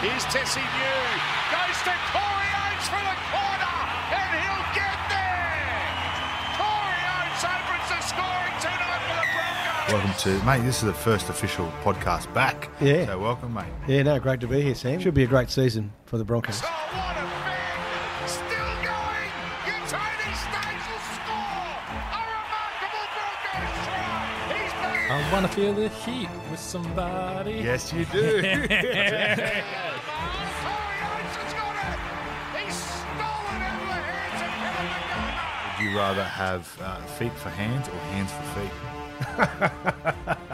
Here's Tessie New. Goes to Corey Oates for the corner, and he'll get there. Corey Oates opens the scoring tonight for the Broncos. Welcome to, mate. This is the first official podcast back. Yeah. So welcome, mate. Yeah, no, great to be here, Sam. Should be a great season for the Broncos. Oh, what a fan! Still going! Kotoni Staggs will score! A remarkable Broncos try! He's back! I want to feel the heat with somebody. Yes, you do. you rather have uh, feet for hands or hands for feet?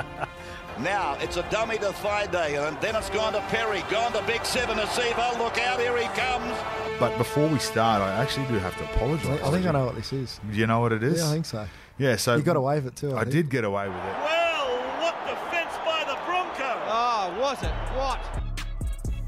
Now it's a dummy to Thaiday, and then it's gone to Perry, gone to Big Seven to Sevo. Look out, here he comes. But before we start, I actually do have to apologise. I think I know what this is. Do you know what it is? Yeah, I think so. Yeah, so You got away with it too. I, I think. did get away with it. Well, what defence by the Broncos. Oh, was it? What?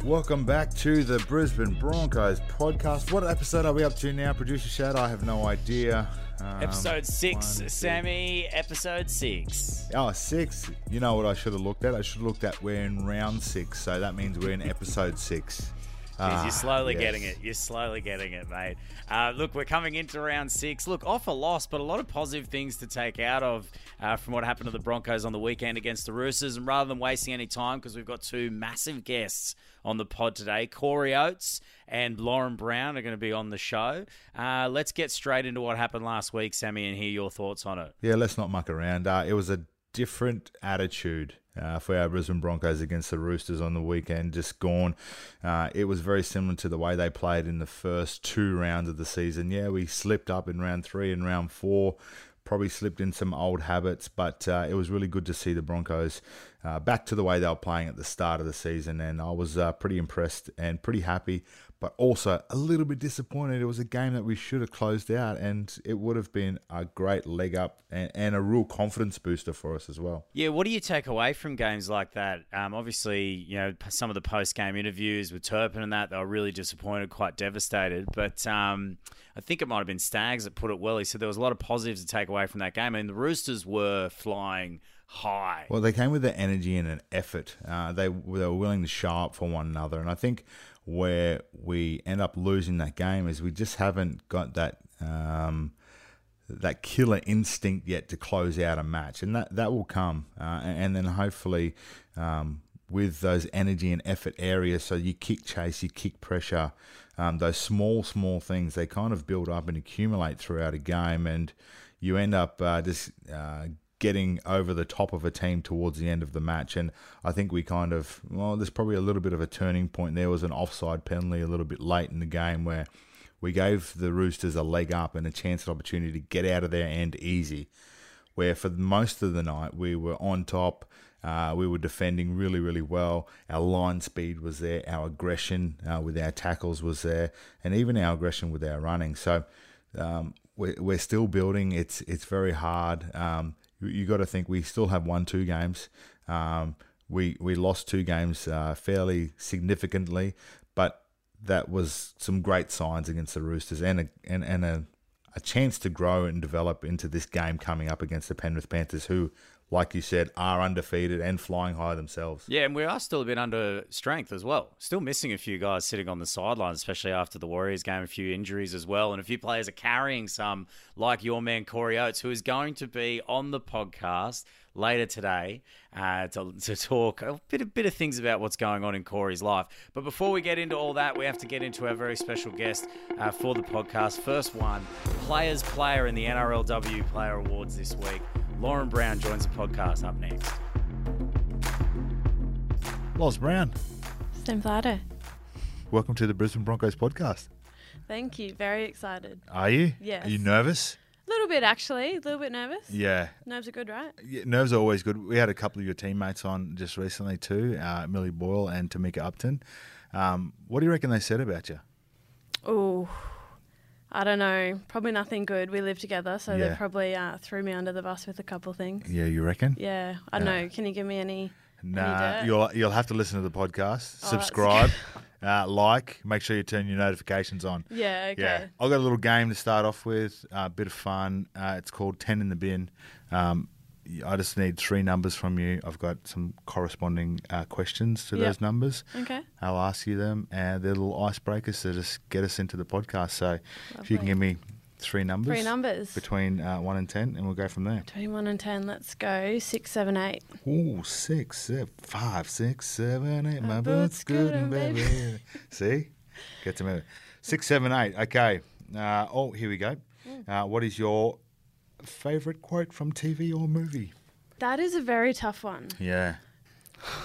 Welcome back to the Brisbane Broncos podcast. What episode are we up to now, producer Shad? I have no idea. Um, Episode six, one, Sammy. Episode six. Oh, six. You know what I should have looked at? I should have looked at we're in round six, so that means we're in episode six. Jeez, Ah, you're slowly yes. getting it. You're slowly getting it, mate. Uh, look, we're coming into round six. Look, off a loss, but a lot of positive things to take out of uh, from what happened to the Broncos on the weekend against the Roosters. And rather than wasting any time, because we've got two massive guests on the pod today, Corey Oates and Lauren Brown are going to be on the show. Uh, let's get straight into what happened last week, Sammy, and hear your thoughts on it. Yeah, let's not muck around. Uh, it was a different attitude uh, for our Brisbane Broncos against the Roosters on the weekend, just gone. Uh, it was very similar to the way they played in the first two rounds of the season. Yeah, we slipped up in round three and round four. Probably slipped in some old habits, but uh, it was really good to see the Broncos uh, back to the way they were playing at the start of the season. And I was uh, pretty impressed and pretty happy, but also a little bit disappointed. It was a game that we should have closed out, and it would have been a great leg up and, and a real confidence booster for us as well. Yeah, what do you take away from games like that? Um, obviously, you know, some of the post game interviews with Turpin and that, they were really disappointed, quite devastated. But um, I think it might have been Staggs that put it well. He said there was a lot of positives to take away from that game. I mean, the Roosters were flying high. Well, they came with the energy and an effort. Uh, they, they were willing to show up for one another. And I think where we end up losing that game is we just haven't got that. Um, that killer instinct yet to close out a match, and that that will come, uh, and, and then hopefully um, with those energy and effort areas. So you kick chase, you kick pressure, um, those small small things they kind of build up and accumulate throughout a game, and you end up uh, just uh, getting over the top of a team towards the end of the match. And I think we kind of well, there's probably a little bit of a turning point. There was an offside penalty a little bit late in the game where we gave the Roosters a leg up and a chance and opportunity to get out of their end easy. Where for most of the night we were on top, uh, we were defending really, really well. Our line speed was there, our aggression uh, with our tackles was there, and even our aggression with our running. So um, we're, we're still building. It's it's very hard. Um, you, got to think we still have won two games. Um, we we lost two games uh, fairly significantly, but that was some great signs against the Roosters and a, and, and a, a chance to grow and develop into this game coming up against the Penrith Panthers, who, like you said, are undefeated and flying high themselves. Yeah, and we are still a bit under strength as well. Still missing a few guys sitting on the sidelines, especially after the Warriors game, a few injuries as well. And a few players are carrying some, like your man Corey Oates, who is going to be on the podcast later today uh, to, to talk a bit, a bit of things about what's going on in Corey's life. But before we get into all that, we have to get into our very special guest uh, for the podcast. First one, Players Player in the NRLW Player Awards this week. Lauren Brown joins the podcast up next. Loz Brown, Sam Flatter. welcome to the Brisbane Broncos podcast. Thank you. Very excited. Are you? Yes. Are you nervous? A little bit, actually. A little bit nervous. Yeah. Nerves are good, right? Yeah, nerves are always good. We had a couple of your teammates on just recently too, uh, Millie Boyle and Tamika Upton. Um, what do you reckon they said about you? Oh, I don't know. Probably nothing good. We live together, so Yeah. they probably uh, threw me under the bus with a couple things. Yeah, you reckon? Yeah. I don't Yeah. know. Can you give me any? Nah, dirt? you'll you'll have to listen to the podcast, Oh, subscribe, uh, like, make sure you turn your notifications on. Yeah. Okay. Yeah, I've got a little game to start off with, a bit of fun. Uh, it's called Ten in the Bin. Um, I just need three numbers from you. I've got some corresponding uh, questions to Yep. those numbers. Okay. I'll ask you them, and they're little icebreakers to just get us into the podcast. So if you can give me three numbers, Three numbers. between uh, one and ten, and we'll go from there. 21 and 10. Let's go. Six, seven, eight. Ooh, six, seven, five, six, seven, eight. My boot's good, and baby. baby. See, get to move. Six, seven, eight. Okay. Uh, oh, here we go. Mm. Uh, what is your favourite quote from TV or movie? That is a very tough one. Yeah,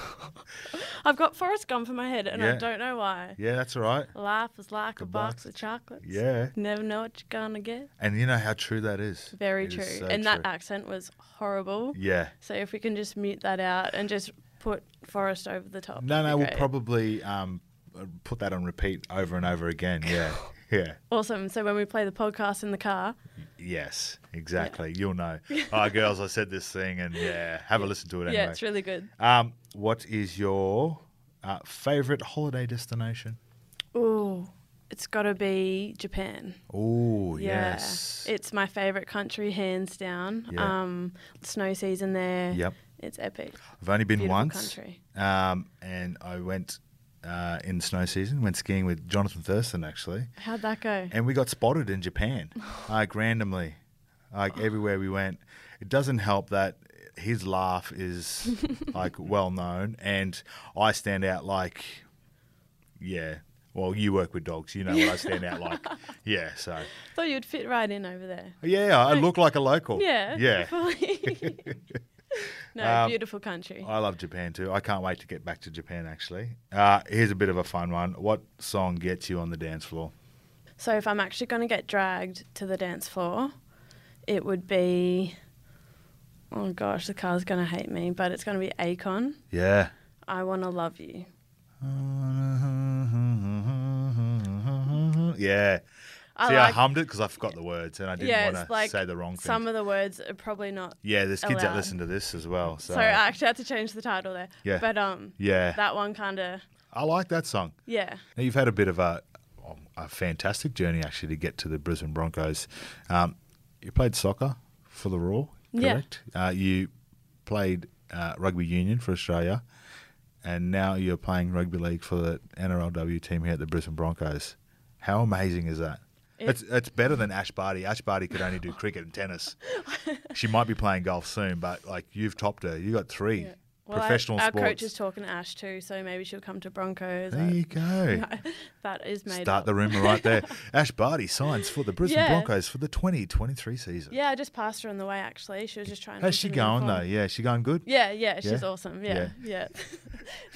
I've got Forrest Gump in my head, and Yeah. I don't know why. yeah, that's all right. Life is like A a box box. of chocolates. Yeah. Never know what you're going to get. And you know how true that is. Very It true. is so and that accent was horrible. Yeah. So if we can just mute that out and just put Forrest over the top. No, no, we'll probably um, uh, put that on repeat over and over again. Yeah. Yeah. Awesome. So when we play the podcast in the car, Yes, exactly. You'll know. Oh, girls, I said this thing, and yeah, have a listen to it anyway. yeah, it's really good. Um, what is your uh, favorite holiday destination? Oh, it's got to be Japan. Oh, Yeah, yes. it's my favorite country, hands down. Yeah. Um, snow season there. Yep. It's epic. I've only been beautiful once, country. um, and I went uh, in the snow season. Went skiing with Jonathan Thurston actually, How'd that go? and we got spotted in Japan, like randomly, like everywhere we went. It doesn't help that his laugh is like well known, and I stand out like, yeah. Well, you work with dogs, you know what I stand out like. Yeah, so Thought you'd fit right in over there. yeah, I look like a local. Yeah. yeah. no, Um, beautiful country. I love Japan too. I can't wait to get back to Japan. Actually, uh, here's a bit of a fun one. What song gets you on the dance floor? So if I'm actually going to get dragged to the dance floor, it would be. Oh gosh, the car's going to hate me, but it's going to be Akon. Yeah. I want to love you. Yeah. I See, I hummed it because I forgot the words and I didn't yeah, want to like say the wrong thing. some of the words are probably not. yeah, there's kids that listen to this as well. So, So I actually had to change the title there. Yeah. But um, yeah, that one kind of I like that song. yeah. Now, you've had a bit of a, a fantastic journey actually to get to the Brisbane Broncos. Um, you played soccer for the Roar, Yeah. correct? Uh, you played uh, rugby union for Australia, and now you're playing rugby league for the NRLW team here at the Brisbane Broncos. How amazing is that? It- It's, it's better than Ash Barty. Ash Barty could only do cricket and tennis. she might be playing golf soon, but like you've topped her. You got three Well, our- professional our, sports. coach is talking to Ash too, so maybe she'll come to Broncos. there you go. that is made Start up. the rumour right there. Ash Barty signs for the Brisbane Yeah. Broncos for the 2023 season. Yeah, I just passed her on the way. Actually, she was just trying. to How's she going though? Yeah, she going good? Yeah, yeah, she's Yeah? awesome. Yeah, yeah.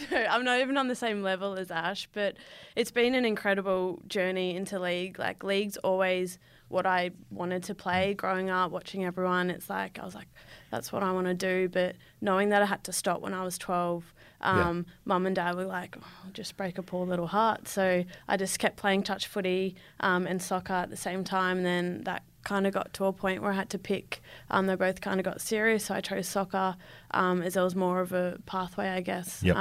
So I'm not even on the same level as Ash, but it's been an incredible journey into league. Like league's always what I wanted to play growing up, watching everyone. It's like I was like, that's what I want to do. But knowing that I had to stop when I was 12, um, mum and dad were like, oh, just break a poor little heart. So I just kept playing touch footy um, and soccer at the same time. And then that kind of got to a point where I had to pick. Um, they both kind of got serious, so I chose soccer um, as there was more of a pathway, I guess. Yep.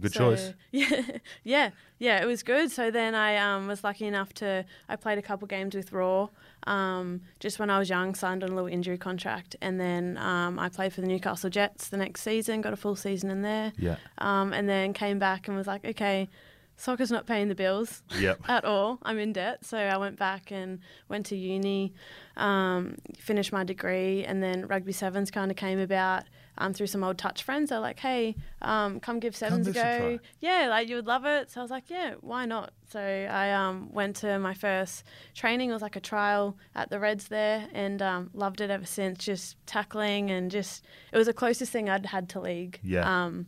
Good so- choice. Yeah, yeah, yeah. It was good. So then I um, was lucky enough to I played a couple games with Roar. Um, just when I was young, signed on a little injury contract, and then um, I played for the Newcastle Jets the next season. Got a full season in there. Yeah. Um, and then came back and was like, okay, soccer's not paying the bills Yep. at all. I'm in debt. So I went back and went to uni, um, finished my degree, and then rugby sevens kind of came about um, through some old touch friends. They're like, hey, um, come give sevens give a go. Yeah, like you would love it. So I was like, yeah, why not? So I um, went to my first training. It was like a trial at the Reds there, and um, loved it ever since. Just tackling and just it was the closest thing I'd had to league. Yeah. Um,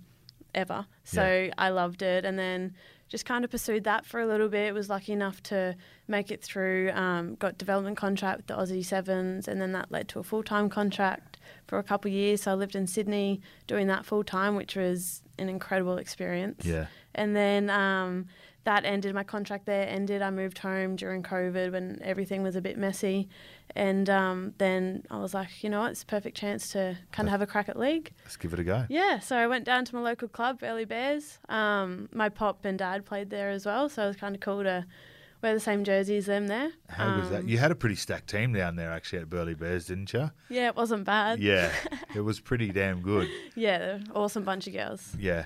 ever. So I loved it, and then just kind of pursued that for a little bit. Was lucky enough to make it through. Um, got development contract with the Aussie Sevens, and then that led to a full time contract for a couple of years. So I lived in Sydney doing that full time, which was an incredible experience. Yeah. And then um, that ended. My contract there ended. I moved home during COVID when everything was a bit messy, and um, then I was like, you know what, it's a perfect chance to kind of have a crack at league. Let's give it a go. Yeah, so I went down to my local club, Burleigh Bears. Um, my pop and dad played there as well, so it was kind of cool to wear the same jersey as them there. How was that? Um, You had a pretty stacked team down there actually at Burleigh Bears, didn't you? Yeah, it wasn't bad. Yeah, it was pretty damn good. Yeah, awesome bunch of girls. Yeah.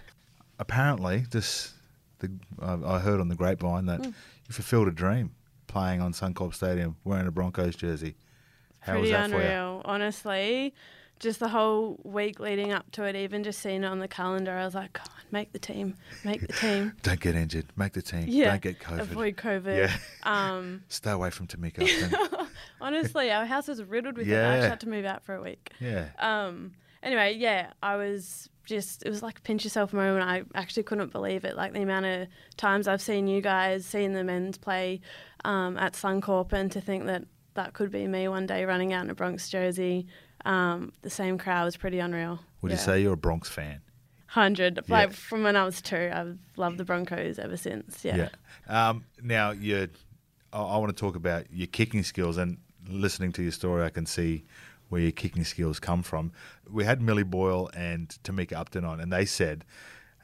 Apparently, this the I I heard on the grapevine that Hmm. you fulfilled a dream playing on Suncorp Stadium wearing a Broncos jersey. How was Pretty that for you? unreal, honestly. Just the whole week leading up to it, even just seeing it on the calendar, I was like, "Come on, make the team, make the team." Don't get injured. Make the team. Yeah, Don't get COVID. avoid COVID. Yeah. Um, Stay away from Tamika. Honestly, our house was riddled with it. I Yeah. actually had to move out for a week. yeah. Um, anyway, yeah, I was just, it was like a pinch yourself moment. I actually couldn't believe it. Like the amount of times I've seen you guys, seen the men's play um, at Suncorp, and to think that that could be me one day running out in a Bronx jersey. Um, the same crowd was pretty unreal. Would you say you're a Bronx fan? 100. Yeah. Like from when I was two, I've loved the Broncos ever since. Yeah. Um, now you, I, I want to talk about your kicking skills and listening to your story, I can see where your kicking skills come from. We had Millie Boyle and Tamika Upton on, and they said.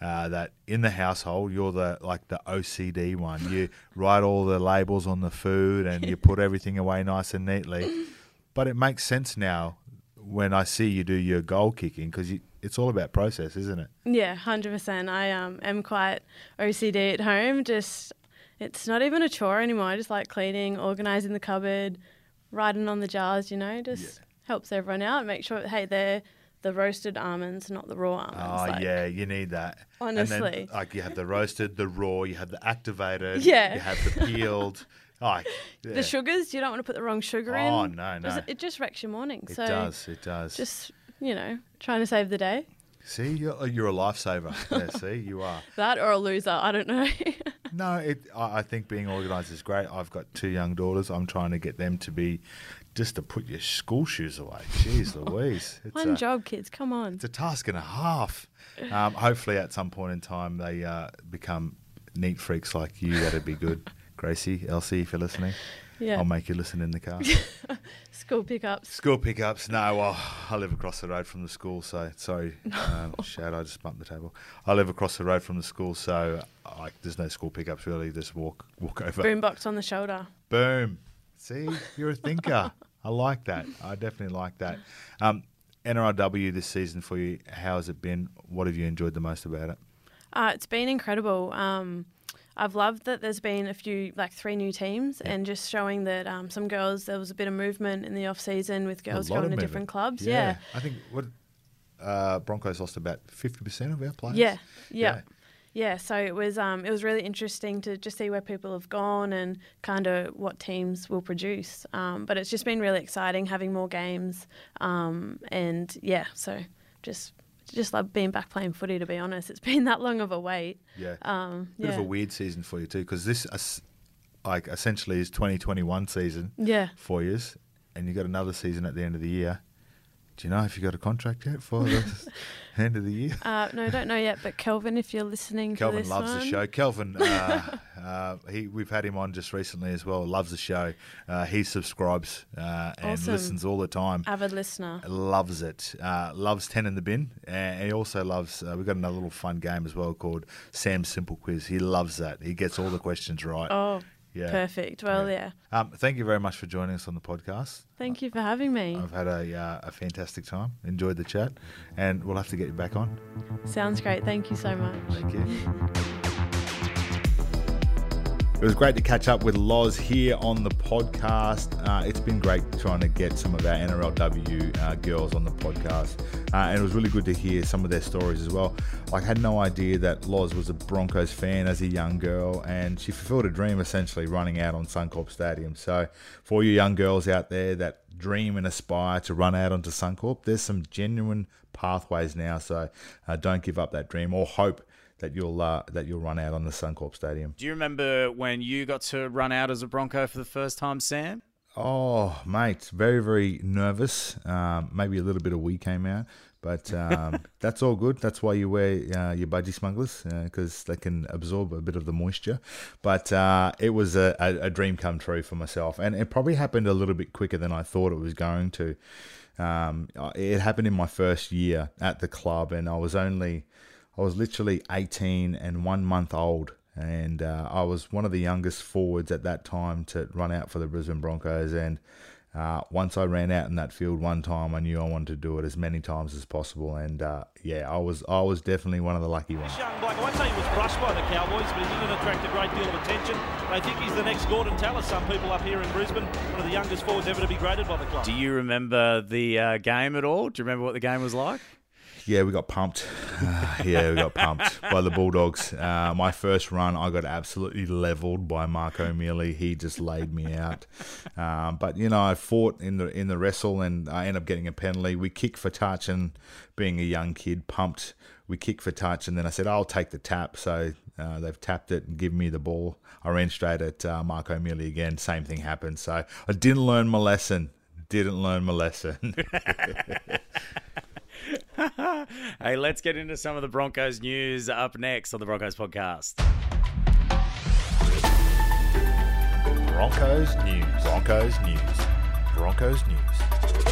Uh, that in the household you're the like the OCD one. You write all the labels on the food and you put everything away nice and neatly. But it makes sense now when I see you do your goal kicking because it's all about process, isn't it? Yeah, hundred percent. I um am quite OCD at home. Just it's not even a chore anymore. I just like cleaning, organising the cupboard, writing on the jars. You know, just helps everyone out. Make sure hey they're the roasted almonds, not the raw almonds. Oh like- yeah, you need that. And Honestly. then, like you have the roasted, the raw, you have the activated, Yeah. you have the peeled. Oh, yeah. The sugars, you don't want to put the wrong sugar in. Oh, no, no. 'cause It just wrecks your morning. It so does, it does. just you know, trying to save the day. see, you're, you're a lifesaver. yeah, see, you are. That or a loser. I don't know. No, it. I, I think being organised is great. I've got two young daughters. I'm trying to get them to be just to put your school shoes away. Jeez Louise, it's One a, job, kids. Come on. It's a task and a half. Um, hopefully, at some point in time, they uh, become neat freaks like you. That'd be good. Gracie, Elsie, if you're listening, Yeah. I'll make you listen in the car. School pickups. school pickups. No, well, I live across the road from the school, so sorry. Um, shout, I just bumped the table. I live across the road from the school, so like, there's no school pickups really. Just walk, walk over. Boombox on the shoulder. Boom. See, you're a thinker. I like that. I definitely like that. Um, NRLW this season for you. How has it been? What have you enjoyed the most about it? Uh, it's been incredible. Um, I've loved that there's been a few, like three new teams, and just showing that um, some girls, there was a bit of movement in the off season with girls going of to different movement. clubs. Yeah. I think what uh, Broncos lost about fifty percent of our players. Yeah. Yeah. Yeah. Yeah. So it was um, it was really interesting to just see where people have gone and kind of what teams will produce. Um, but it's just been really exciting having more games. Um, and yeah, so just just love being back playing footy. To be honest, it's been that long of a wait. Yeah. Um, Bit yeah. of a weird season for you too, because this, like, essentially is 2021 season Yeah. for you, and you got another season at the end of the year. Do you know if you got a contract yet for the end of the year? Uh, no, I don't know yet. But Kelvin, if you're listening, to Kelvin loves one, the show. Kelvin, uh, uh, he we've had him on just recently as well. Loves the show. Uh, he subscribes uh, and Awesome. listens all the time. avid listener. Loves it. Uh, loves ten in the bin, and he also loves. Uh, we've got another little fun game as well called Sam's Simple Quiz. He loves that. He gets all the questions right. Oh, yeah. perfect. Well, yeah. Um, thank you very much for joining us on the podcast. Thank you for having me. I've had a, uh, a fantastic time. Enjoyed the chat, and we'll have to get you back on. Sounds great. Thank you so much. Thank you. It was great to catch up with Loz here on the podcast. Uh, it's been great trying to get some of our NRLW uh, girls on the podcast. Uh, and it was really good to hear some of their stories as well. I had no idea that Loz was a Broncos fan as a young girl, and she fulfilled a dream essentially running out on Suncorp Stadium. So, for you young girls out there that dream and aspire to run out onto Suncorp, there's some genuine pathways now. So, uh, don't give up that dream or hope that you'll uh, that you'll run out on the Suncorp Stadium. Do you remember when you got to run out as a Bronco for the first time, Sam? Oh, mate, very very nervous. Um, maybe a little bit of wee came out, but um, that's all good. That's why you wear uh, your budgie smugglers because they can absorb a bit of the moisture. But uh, it was a, a, a dream come true for myself, and it probably happened a little bit quicker than I thought it was going to. Um, it happened in my first year at the club, and I was only I was literally 18 and one month old and uh, I was one of the youngest forwards at that time to run out for the Brisbane Broncos. And uh, once I ran out in that field one time, I knew I wanted to do it as many times as possible. And uh, yeah, I was I was definitely one of the lucky ones. This young bloke, I won't say he was brushed by the Cowboys, but he didn't attract a great deal of attention. They think he's the next Gordon Tallis. Some people up here in Brisbane, one of the youngest forwards ever to be graded by the club. Do you remember the uh, game at all? Do you remember what the game was like? Yeah, we got pumped. Uh, yeah, we got pumped by the Bulldogs. Uh, my first run, I got absolutely leveled by Mark O'Meley. He just laid me out. Um, but you know, I fought in the in the wrestle, and I ended up getting a penalty. We kicked for touch, and being a young kid, pumped. We kicked for touch, and then I said, "I'll take the tap." So uh, they've tapped it and given me the ball. I ran straight at uh, Mark O'Meley again. Same thing happened. So I didn't learn my lesson. Didn't learn my lesson. hey, let's get into some of the Broncos news up next on the Broncos podcast. Broncos news. Broncos news. Broncos news.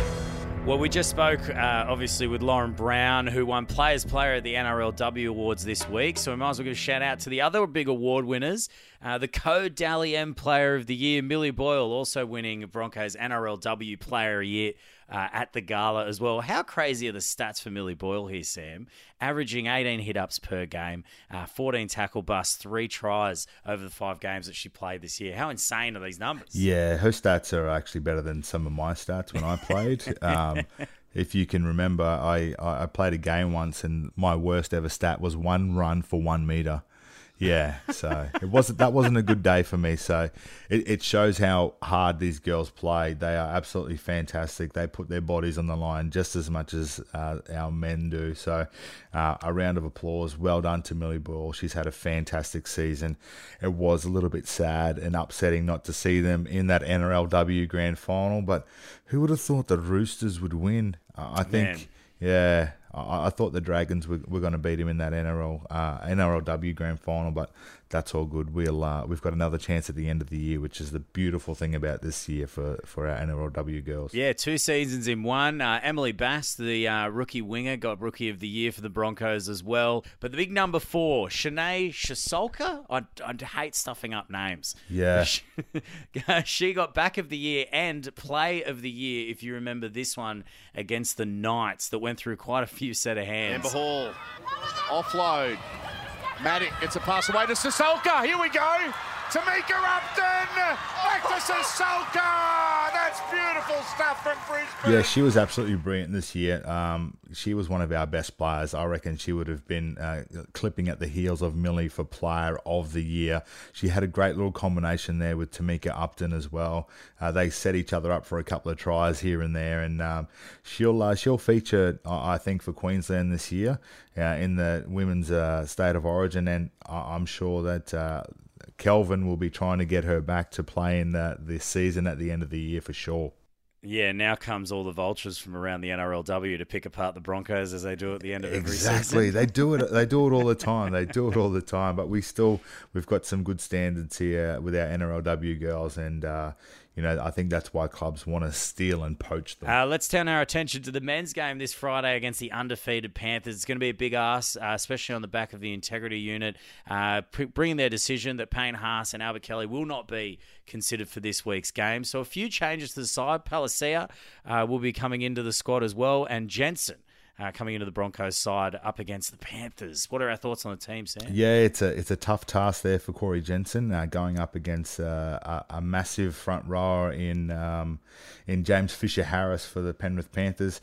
Well, we just spoke, uh, obviously, with Lauren Brown, who won Players Player at the NRLW Awards this week. So we might as well give a shout out to the other big award winners. Uh, the co Dally M Player of the Year, Millie Boyle, also winning Broncos NRLW Player of the Year uh, at the gala as well. How crazy are the stats for Millie Boyle here, Sam? Averaging 18 hit ups per game, uh, 14 tackle busts, three tries over the five games that she played this year. How insane are these numbers? Yeah, her stats are actually better than some of my stats when I played. um, if you can remember, I, I played a game once and my worst ever stat was one run for one meter. Yeah, so it wasn't that wasn't a good day for me. So it, it shows how hard these girls play. They are absolutely fantastic. They put their bodies on the line just as much as uh, our men do. So uh, a round of applause. Well done to Millie Boyle. She's had a fantastic season. It was a little bit sad and upsetting not to see them in that NRLW grand final, but who would have thought the Roosters would win? Uh, I think. Man. Yeah, I, I thought the Dragons were, were going to beat him in that NRL uh, NRLW grand final, but that's all good. We'll uh, we've got another chance at the end of the year, which is the beautiful thing about this year for, for our NRLW girls. Yeah, two seasons in one. Uh, Emily Bass, the uh, rookie winger, got rookie of the year for the Broncos as well. But the big number four, Shanae Shisolka. I, I hate stuffing up names. Yeah, she got back of the year and play of the year. If you remember this one against the Knights, that went through quite a few set of hands. Amber Hall offload. Matic gets a pass away to Ciesiolka. Here we go. Tamika Upton. Back to Ciesiolka. That's beautiful stuff from Brisbane. Yeah, she was absolutely brilliant this year. Um, she was one of our best players. I reckon she would have been uh, clipping at the heels of Millie for Player of the Year. She had a great little combination there with Tamika Upton as well. Uh, they set each other up for a couple of tries here and there, and um, she'll uh, she'll feature, I think, for Queensland this year uh, in the women's uh, state of origin, and I'm sure that uh, Kelvin will be trying to get her back to play in the, this season at the end of the year for sure. Yeah, now comes all the vultures from around the NRLW to pick apart the Broncos as they do at the end of every exactly. season. Exactly, they do it. They do it all the time. They do it all the time. But we still, we've got some good standards here with our NRLW girls, and uh, you know, I think that's why clubs want to steal and poach them. Uh, let's turn our attention to the men's game this Friday against the undefeated Panthers. It's going to be a big ask, uh, especially on the back of the integrity unit, uh, bringing their decision that Payne Haas and Albert Kelly will not be considered for this week's game. So a few changes to the side. Palasia uh, will be coming into the squad as well, and Jensen uh, coming into the Broncos side up against the Panthers. What are our thoughts on the team, Sam? Yeah, it's a it's a tough task there for Corey Jensen uh, going up against uh, a, a, massive front rower in um, in James Fisher Harris for the Penrith Panthers.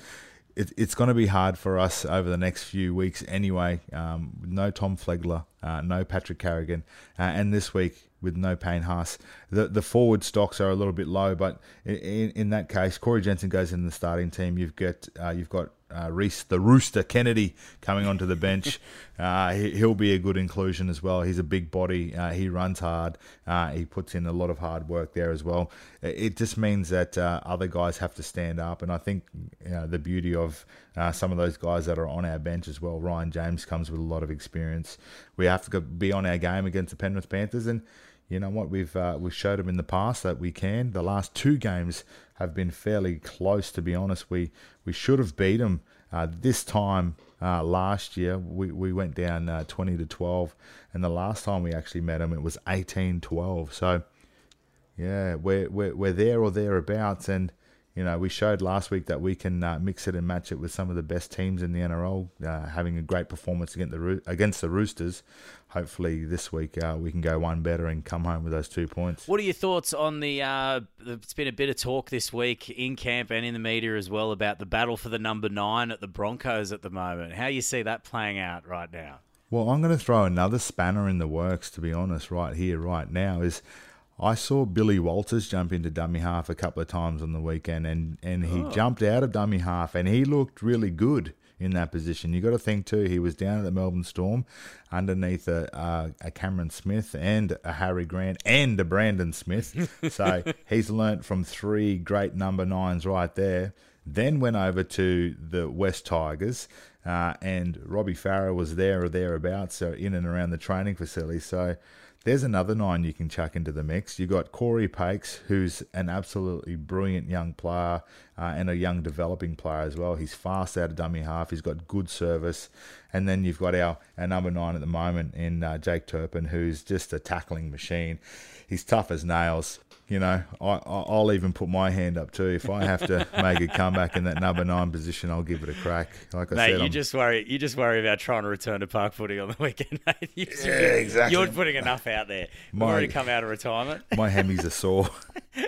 It, it's going to be hard for us over the next few weeks anyway. Um, no Tom Flegler, uh, no Patrick Carrigan, uh, and this week with no Payne Haas. The the forward stocks are a little bit low, but in, in that case, Corey Jensen goes in the starting team. You've got uh, you've got uh, Rhys the Rooster Kennedy coming onto the bench. uh, he, will be a good inclusion as well. He's a big body. Uh, he runs hard. Uh, he puts in a lot of hard work there as well. It just means that uh, other guys have to stand up, and I think you know, the beauty of uh, some of those guys that are on our bench as well. Ryan James comes with a lot of experience. We have to be on our game against the Penrith Panthers, and you know what? We've uh, we've showed them in the past that we can. The last two games have been fairly close, to be honest. We we should have beat them Uh, this time uh, last year, we, we went down uh, 20 to 12, and the last time we actually met them, it was 18 12. So, yeah, we're, we're, we're there or thereabouts, and you know, we showed last week that we can uh, mix it and match it with some of the best teams in the NRL, uh, having a great performance against the Roo- against the Roosters. Hopefully, this week uh, we can go one better and come home with those two points. What are your thoughts on the? Uh, it's been a bit of talk this week in camp and in the media as well about the battle for the number nine at the Broncos at the moment. How you see that playing out right now? Well, I'm going to throw another spanner in the works. To be honest, right here, right now is I saw Billy Walters jump into dummy half a couple of times on the weekend, and, and he Oh. jumped out of dummy half, and he looked really good in that position. You got to think too, he was down at the Melbourne Storm, underneath a, a, a Cameron Smith and a Harry Grant and a Brandon Smith. so he's learnt from three great number nines right there. Then went over to the West Tigers, uh, and Robbie Farah was there or thereabouts, so in and around the training facility. So there's another nine you can chuck into the mix. You've got Cory Paix, who's an absolutely brilliant young player uh, and a young developing player as well. He's fast out of dummy half. He's got good service, and then you've got our, our number nine at the moment in uh, Jake Turpin, who's just a tackling machine. He's tough as nails. You know, I, I- I'll even put my hand up too. If I have to make a comeback in that number nine position, I'll give it a crack. Like I Mate, said, you I'm- just worry. You just worry about trying to return to park footy on the weekend. Mate. You- Yeah, exactly. You're putting enough out there. You've My- already come out of retirement. my hemis are sore.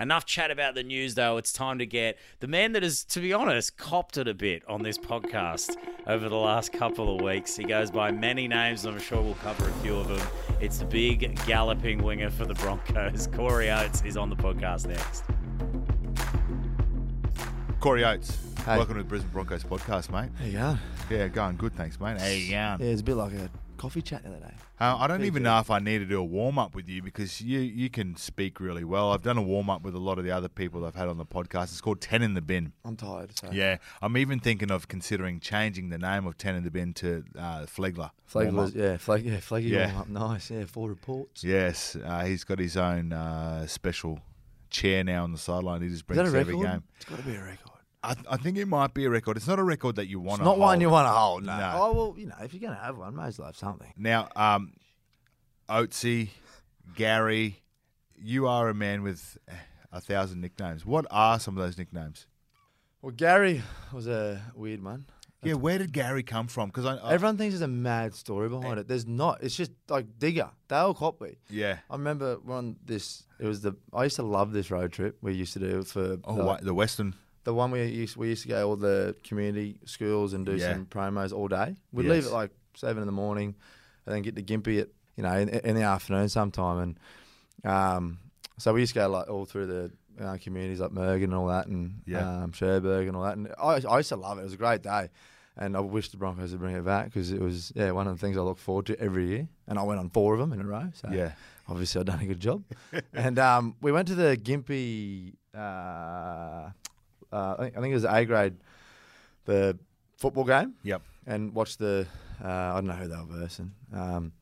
Enough chat about the news, though. It's time to get the man that has, to be honest, copped it a bit on this podcast over the last couple of weeks. He goes by many names, and I'm sure we'll cover a few of them. It's the big galloping winger for the Broncos. Corey Oates is on the podcast next. Corey Oates, Hey. welcome to the Brisbane Broncos podcast, mate. How you going? Yeah, going good, thanks, mate. How you going? Yeah, it's a bit like a coffee chat the other day. Uh, I don't even know if I need to do a warm up with you because you you can speak really well. I've done a warm up with a lot of the other people I've had on the podcast. It's called Ten in the Bin. I'm tired. So. Yeah, I'm even thinking of considering changing the name of Ten in the Bin to uh, Flegler. Flag yeah, flag, yeah, flaggy Yeah. warm up. Nice. Yeah, four reports. Yes, uh, he's got his own uh, special chair now on the sideline. He just brings every game. It's got to be a record. I, I think it might be a record. It's not a record that you want. It's not one you want to hold. No. No. Oh well, you know, if you're gonna have one, may as well have something. Now, um, Oatsy, Gary, you are a man with a thousand nicknames. What are some of those nicknames? Well, Gary was a weird one. Yeah, where did Gary come from? Because I, I Everyone thinks there's a mad story behind it. There's not. It's just like Digger, Dale Copley. yeah. I remember we're on this. It was the. I used to love this road trip we used to do for Oh, the, wa- the Western. The one we used. We used to go all the community schools and do Yeah. some promos all day. We'd leave Yes. at like seven in the morning, and then get to Gympie at you know in, in the afternoon sometime. And um, so we used to go like all through the uh, communities like Murgon and all that, and Yeah. um, Cherbourg and all that. And I, I used to love it. It was a great day. And I wish the Broncos would bring it back because it was yeah one of the things I look forward to every year. And I went on four of them in a row. So Yeah. obviously I've done a good job. and um, we went to the Gympie. Uh, uh, I, think, I think it was A grade, the football game. Yep. And watched the. Uh, I don't know who they were versing. Um,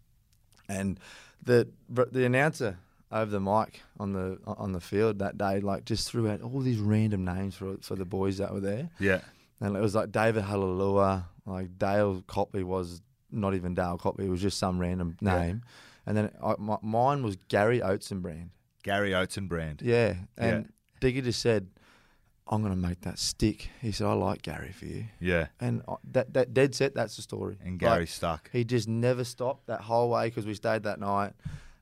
and the the announcer over the mic on the on the field that day, like just threw out all these random names for for the boys that were there. Yeah. And it was like David Hallelujah, like Dale Copley was not even Dale Copley, it was just some random name. Yeah. And then I, my, mine was Gary Oatson Gary Oates and Brand. Yeah. And Yeah. Digger just said, I'm going to make that stick. He said, I like Gary for you. Yeah. And I, that, that dead set, that's the story. And Like, Gary stuck. He just never stopped that whole way because we stayed that night.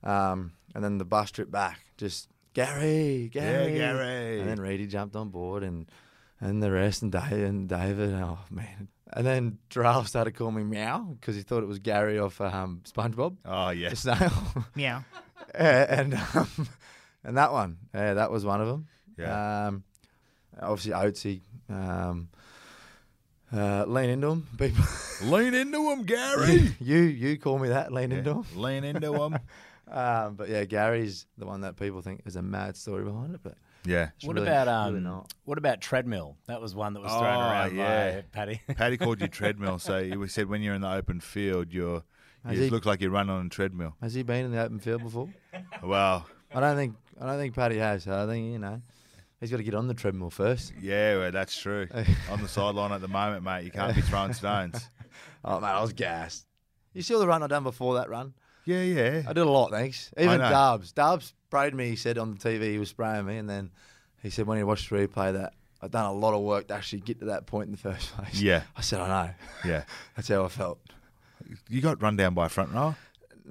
Um, and then the bus trip back, just Gary, Gary. Gary. And then Reedy jumped on board and and the rest and Dave and David. Oh man! And then Darrell started calling me Meow because he thought it was Gary off um, SpongeBob. Oh, yeah. the snail. Meow. and um, and that one, yeah, that was one of them. Yeah. Um, obviously Oatsy. Um, uh, lean into him, people. Lean into him, Gary. you you call me that. Lean into him. Lean into him. Um, but yeah, Gary's the one that people think is a mad story behind it. But Yeah. What really- about really um? not. what about treadmill? That was one that was thrown Oh, around yeah. by Paddy. Paddy called you treadmill. So he said when you're in the open field, you're Has you he- look like you run on a treadmill. Has he been in the open field before? Well, I don't think I don't think Paddy has. So I think you know He's got to get on the treadmill first. Yeah, well, that's true. on the sideline at the moment, mate, you can't be throwing stones. Oh, mate, I was gassed. You saw the run I done before that run? Yeah, yeah. I did a lot, thanks. Even. Darbs. Darbs sprayed me, he said on the TV, he was spraying me, and then he said when he watched the replay that I'd done a lot of work to actually get to that point in the first place. Yeah. I said, I know. Yeah. That's how I felt. You got run down by a front row?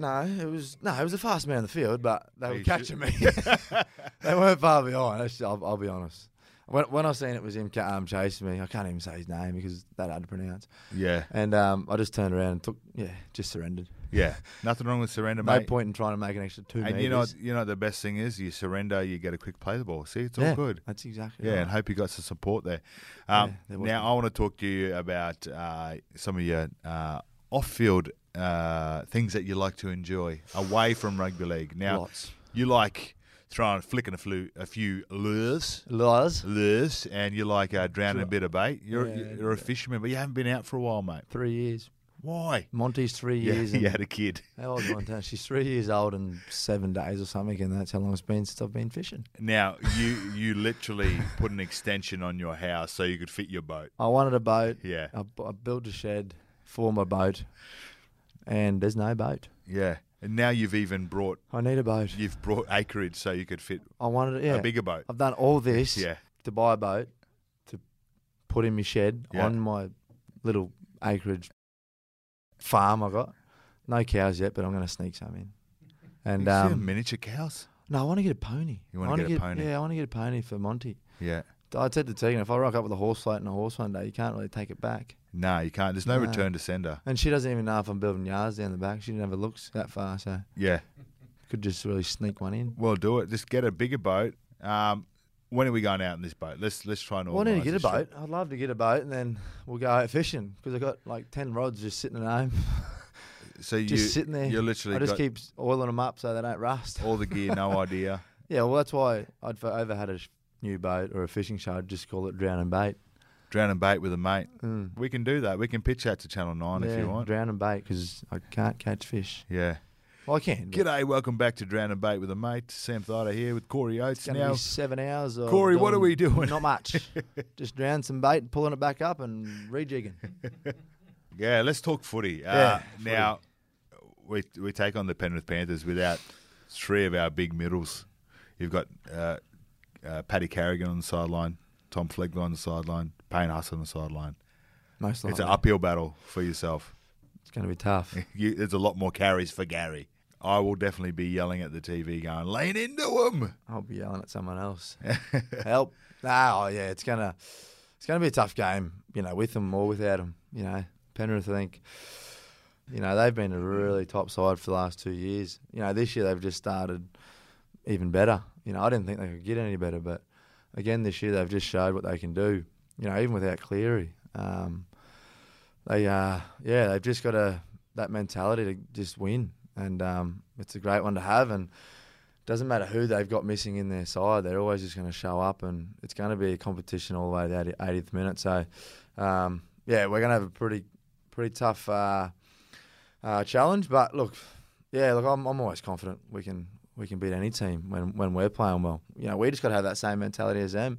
No, it was no, it was a fast man on the field, but they Are were catching me. they weren't far behind. I'll, I'll be honest. When, when I seen it was him um, chasing me, I can't even say his name because that hard to pronounce. Yeah. And um, I just turned around and took, yeah, just surrendered. Yeah. Nothing wrong with surrender, mate. No mate. point in trying to make an extra two And meters. you know, you know, the best thing is you surrender, you get a quick play the ball. See, it's all Yeah, good. that's exactly Yeah, right. and hope you got some support there. Um, Yeah, now, I want to talk to you about uh, some of your uh, off-field uh, things that you like to enjoy away from rugby league. Now, Lots. you like throwing, flicking a, flu, a few lures, Lures. lures, and you like uh, drowning a bit of bait. You're, Yeah, you're a fisherman, but you haven't been out for a while, mate. Three years. Why? Monty's three Yeah, years. you and- had a kid. How old is Montana? She's three years old and seven days or something, and that's how long it's been since I've been fishing. Now, you you literally put an extension on your house so you could fit your boat. I wanted a boat. Yeah. I, I built a shed for my boat, and there's no boat. Yeah. And now you've even brought I need a boat. you've brought acreage so you could fit I wanted, yeah, a bigger boat. I've done all this Yeah. to buy a boat, to put in my shed Yeah. on my little acreage farm I got. No cows yet, but I'm going to sneak some in. And um, miniature cows. no, I want to get a pony. You I wanna wanna get a pony? Yeah, I want to get a pony for Monty. Yeah. I said to Tegan, if I rock up with a horse float and a horse one day, you can't really take it back. No, you can't. There's no No. return to sender. And she doesn't even know if I'm building yards down the back. She never looks that far, so Yeah. could just really sneak one in. Well, do it. Just get a bigger boat. Um, when are we going out in this boat? Let's let's try and. Well, I need to get a boat. trip. I'd love to get a boat, and then we'll go out fishing because I've got like ten rods just sitting at home, So you just sitting there. You're literally I just keep oiling them up so they don't rust. all the gear, no idea. Yeah, well, that's why I'd over had a new boat or a fishing show, just call it Drown and Bait. Drown and bait with a mate. Mm. We can do that. We can pitch that to Channel Nine if you want. Drown and Bait because I can't catch fish. Yeah. Well, I can. but G'day, welcome back to Drown and Bait with a mate. Sam Thaiday here with Corey Oates. It's going to be seven hours. Corey, what are we doing? Not much. just drown some bait, pulling it back up, and rejigging. Yeah, let's talk footy. Uh, Yeah, footy. Now, we we take on the Penrith Panthers without three of our big middles. You've got uh, uh, Paddy Carrigan on the sideline, Tom Flegler on the sideline, Payne Haas on the sideline. Most likely. It's an uphill battle for yourself. It's going to be tough. You, there's a lot more carries for Gary. I will definitely be yelling at the TV, going, "Lean into him." I'll be yelling at someone else. Help! Ah, oh yeah, it's gonna, it's gonna be a tough game. You know, with them or without them. You know, Penrith. I think. You know, they've been a really top side for the last two years. You know, this year they've just started even better. You know, I didn't think they could get any better, but again this year they've just showed what they can do. You know, even without Cleary, um, they uh, yeah, they've just got a that mentality to just win, and um, it's a great one to have. And doesn't matter who they've got missing in their side, they're always just going to show up, and it's going to be a competition all the way to the 80th minute. So, um, yeah, we're going to have a pretty pretty tough uh, uh, challenge. But look, yeah, look, I'm, I'm always confident we can we can beat any team when when we're playing well. You know, we just got to have that same mentality as them.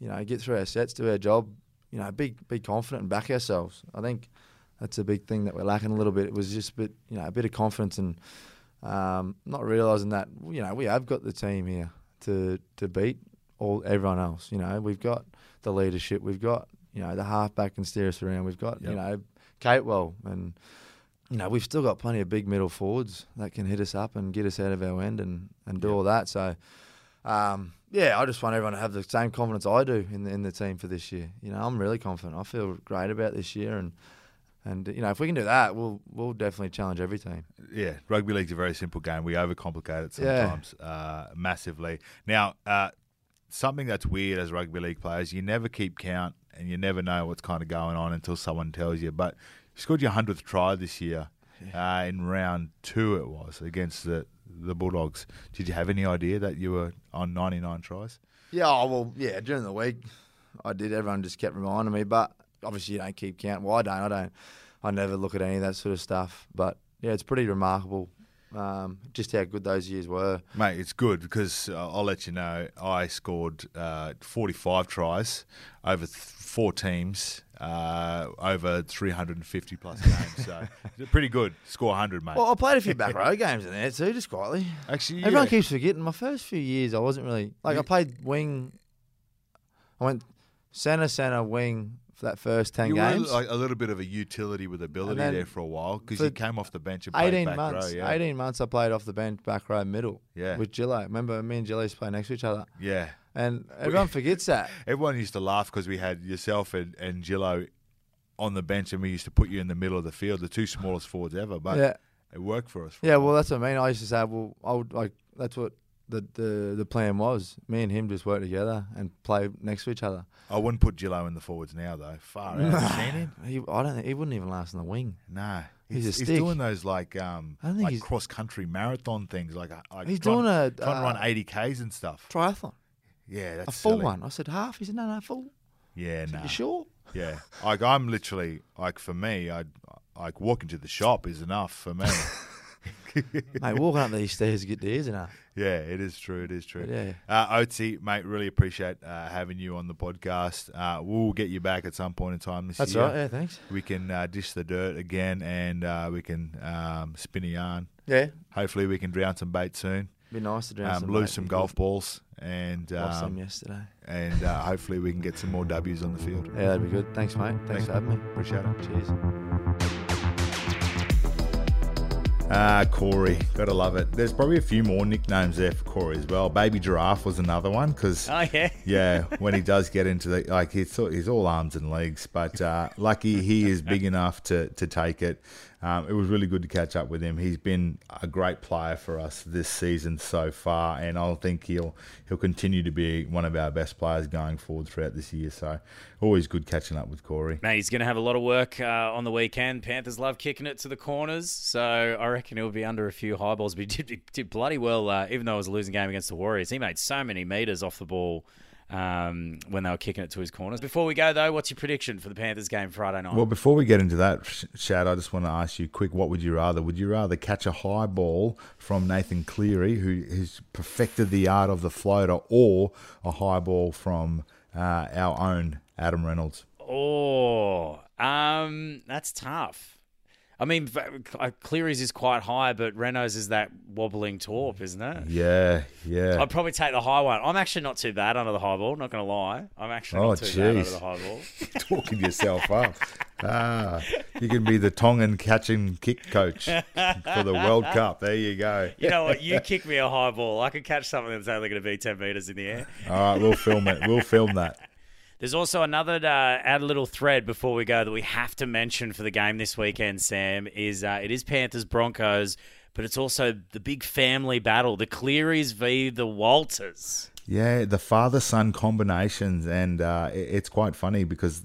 You know, get through our sets, do our job. You know, be be confident and back ourselves. I think that's a big thing that we're lacking a little bit. It was just a bit, you know, a bit of confidence and um, not realizing that you know we have got the team here to to beat all everyone else. You know, we've got the leadership, we've got you know the halfback can steer us around, we've got you Yep. know Capewell, and you know we've still got plenty of big middle forwards that can hit us up and get us out of our end and and do all that. So. Um, yeah, I just want everyone to have the same confidence I do in the, in the team for this year. You know, I'm really confident. I feel great about this year, and and you know, if we can do that, we'll we'll definitely challenge every team. Yeah, rugby league's a very simple game. We overcomplicate it Yeah. sometimes uh, massively. Now, uh, something that's weird as rugby league players, you never keep count and you never know what's kind of going on until someone tells you. But you scored your hundredth try this year uh, in round two. It was against the the Bulldogs. Did you have any idea that you were on ninety nine tries? Yeah, oh, well, yeah, during the week, I did. Everyone just kept reminding me, but obviously you don't keep count. Well, I don't. I don't. I never look at any of that sort of stuff. But yeah, it's pretty remarkable. Um, just how good those years were. Mate, it's good because uh, I'll let you know I scored uh, 45 tries over th- four teams uh, over 350 plus games. So pretty good. Score 100, mate. Well, I played a few back row games in there too, just quietly. Actually, Everyone keeps forgetting. My first few years, I wasn't really like I played wing. I went centre, centre, wing for that first ten you were games. like a little bit of a utility with ability there for a while because you came off the bench and Eighteen back months. row. Yeah, Eighteen months. I played off the bench, back row, middle. Yeah. With Gillo. Remember, me and Gillo used to play next to each other, yeah. and everyone forgets that. Everyone used to laugh because we had yourself and, and Gillo on the bench, and we used to put you in the middle of the field, the two smallest forwards ever. But Yeah. it worked for us. for Yeah, well, that's what I mean. I used to say, well, I would like that's what the the the plan was. Me and him just work together and play next to each other. I wouldn't put Gillo in the forwards now though. Far out. Seen him? He, I don't think he wouldn't even last in the wing. No, He's he's, a stick. doing those like um I don't think like he's- cross country marathon things, like, uh, like He's trying, doing a, trying to run uh, eighty k's and stuff. Triathlon, Yeah, that's a full silly. one. I said half. He said no, no, full. Yeah, no. You sure? Yeah, like I'm literally like for me, I like walking to the shop is enough for me. Mate, walking up these stairs get to ears enough. Yeah, it is true. It is true. But yeah. Uh, Oatsy, mate, really appreciate uh, having you on the podcast. Uh, we'll get you back at some point in time this That's year. That's right. Yeah, thanks. We can uh, dish the dirt again and uh, we can um, spin a yarn. Yeah, Hopefully, we can drown some bait soon. be nice to drown Um, some. lose mate. some golf balls and Lost some um, yesterday. and uh, hopefully we can get some more W's on the field. Yeah, that'd be good. Thanks, mate. Thanks, Thanks, for having me. Appreciate it. Cheers. Ah, Corey, gotta love it. There's probably a few more nicknames there for Corey as well. Baby Giraffe was another one because Oh yeah. yeah, when he does get into the like, he's all, he's all arms and legs, but uh, lucky he is big enough to to take it. Um, it was really good to catch up with him. He's been a great player for us this season so far, and I think he'll he'll continue to be one of our best players going forward throughout this year. So always good catching up with Corey. Mate, he's going to have a lot of work uh, on the weekend. Panthers love kicking it to the corners, so I reckon he'll be under a few high balls. But he did, did bloody well, uh, even though it was a losing game against the Warriors. He made so many meters off the ball um, when they were kicking it to his corners. Before we go, though, what's your prediction for the Panthers game Friday night? Well, before we get into that, Sh- Shad, I just want to ask you quick: What would you rather? Would you rather catch a high ball from Nathan Cleary, who has perfected the art of the floater, or a high ball from uh, our own Adam Reynolds? Oh, um, that's tough. I mean, v- uh, Cleary's is quite high, but Reynolds' is that wobbling torp, isn't it? Yeah, yeah. I'd probably take the high one. I'm actually not too bad under the high ball. Not going to lie. I'm actually Oh, not too bad under the high ball. Talking yourself up. Ah, you can be the Tongan catch and kick coach for the World Cup. There you go. You know what? You kick me a high ball. I could catch something that's only going to be 10 metres in the air. All right, we'll film it. We'll film that. There's also another uh, add a little thread before we go that we have to mention for the game this weekend. Sam is uh, it is Panthers Broncos, but it's also the big family battle: the Clearys v the Walters. Yeah, the father son combinations, and uh, it- it's quite funny because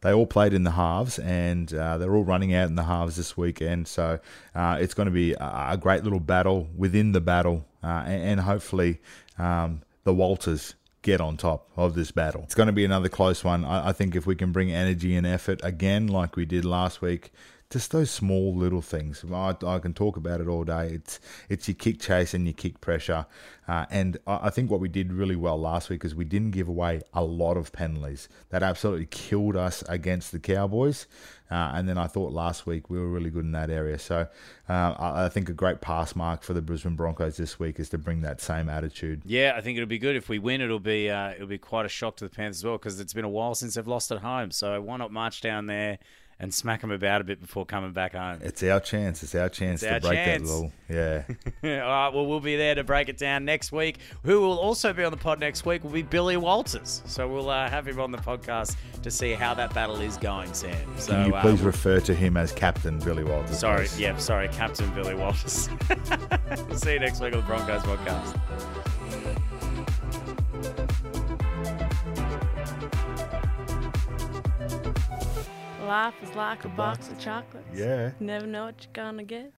they all played in the halves, and uh, they're all running out in the halves this weekend. So uh, it's going to be a, a great little battle within the battle, uh, and, and hopefully um, the Walters get on top of this battle. It's going to be another close one. I, I think if we can bring energy and effort again, like we did last week. Just those small little things. I, I can talk about it all day. It's it's your kick chase and your kick pressure, uh, and I I think what we did really well last week is we didn't give away a lot of penalties. That absolutely killed us against the Cowboys, uh, and then I thought last week we were really good in that area. So uh, I, I think a great pass mark for the Brisbane Broncos this week is to bring that same attitude. Yeah, I think it'll be good if we win. It'll be uh, it'll be quite a shock to the Panthers as well because it's been a while since they've lost at home. So why not march down there and smack them about a bit before coming back home? It's our chance. It's our chance It's to our break chance. that little. Yeah. All right, well, we'll be there to break it down next week. Who will also be on the pod next week will be Billy Walters. So we'll uh, have him on the podcast to see how that battle is going, Sam. So, Can you uh, please refer to him as Captain Billy Walters? Sorry, please? yeah, sorry, Captain Billy Walters. we'll see you next week on the Broncos podcast. Life is like a box of chocolates. Yeah. Never know what you're gonna get.